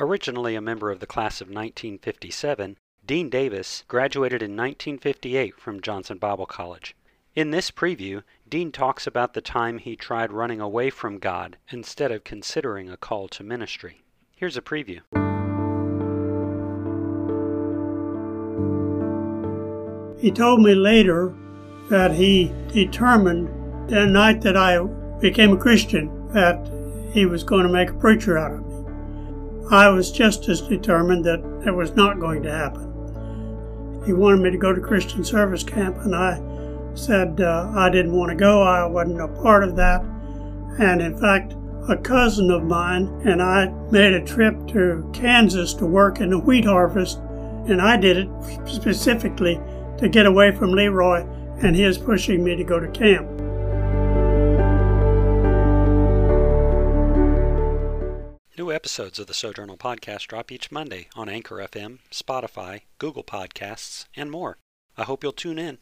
Originally a member of the class of 1957, Dean Davis graduated in 1958 from Johnson Bible College. In this preview, Dean talks about the time he tried running away from God instead of considering a call to ministry. Here's a preview. He told me later that he determined the night that I became a Christian that he was going to make a preacher out of me. I was just as determined that it was not going to happen. He wanted me to go to Christian service camp, and I said uh, I didn't want to go. I wasn't a part of that. And in fact, a cousin of mine and I made a trip to Kansas to work in the wheat harvest, and I did it specifically to get away from Leroy and his pushing me to go to camp. Episodes of the Sojournal Podcast drop each Monday on Anchor FM, Spotify, Google Podcasts, and more. I hope you'll tune in.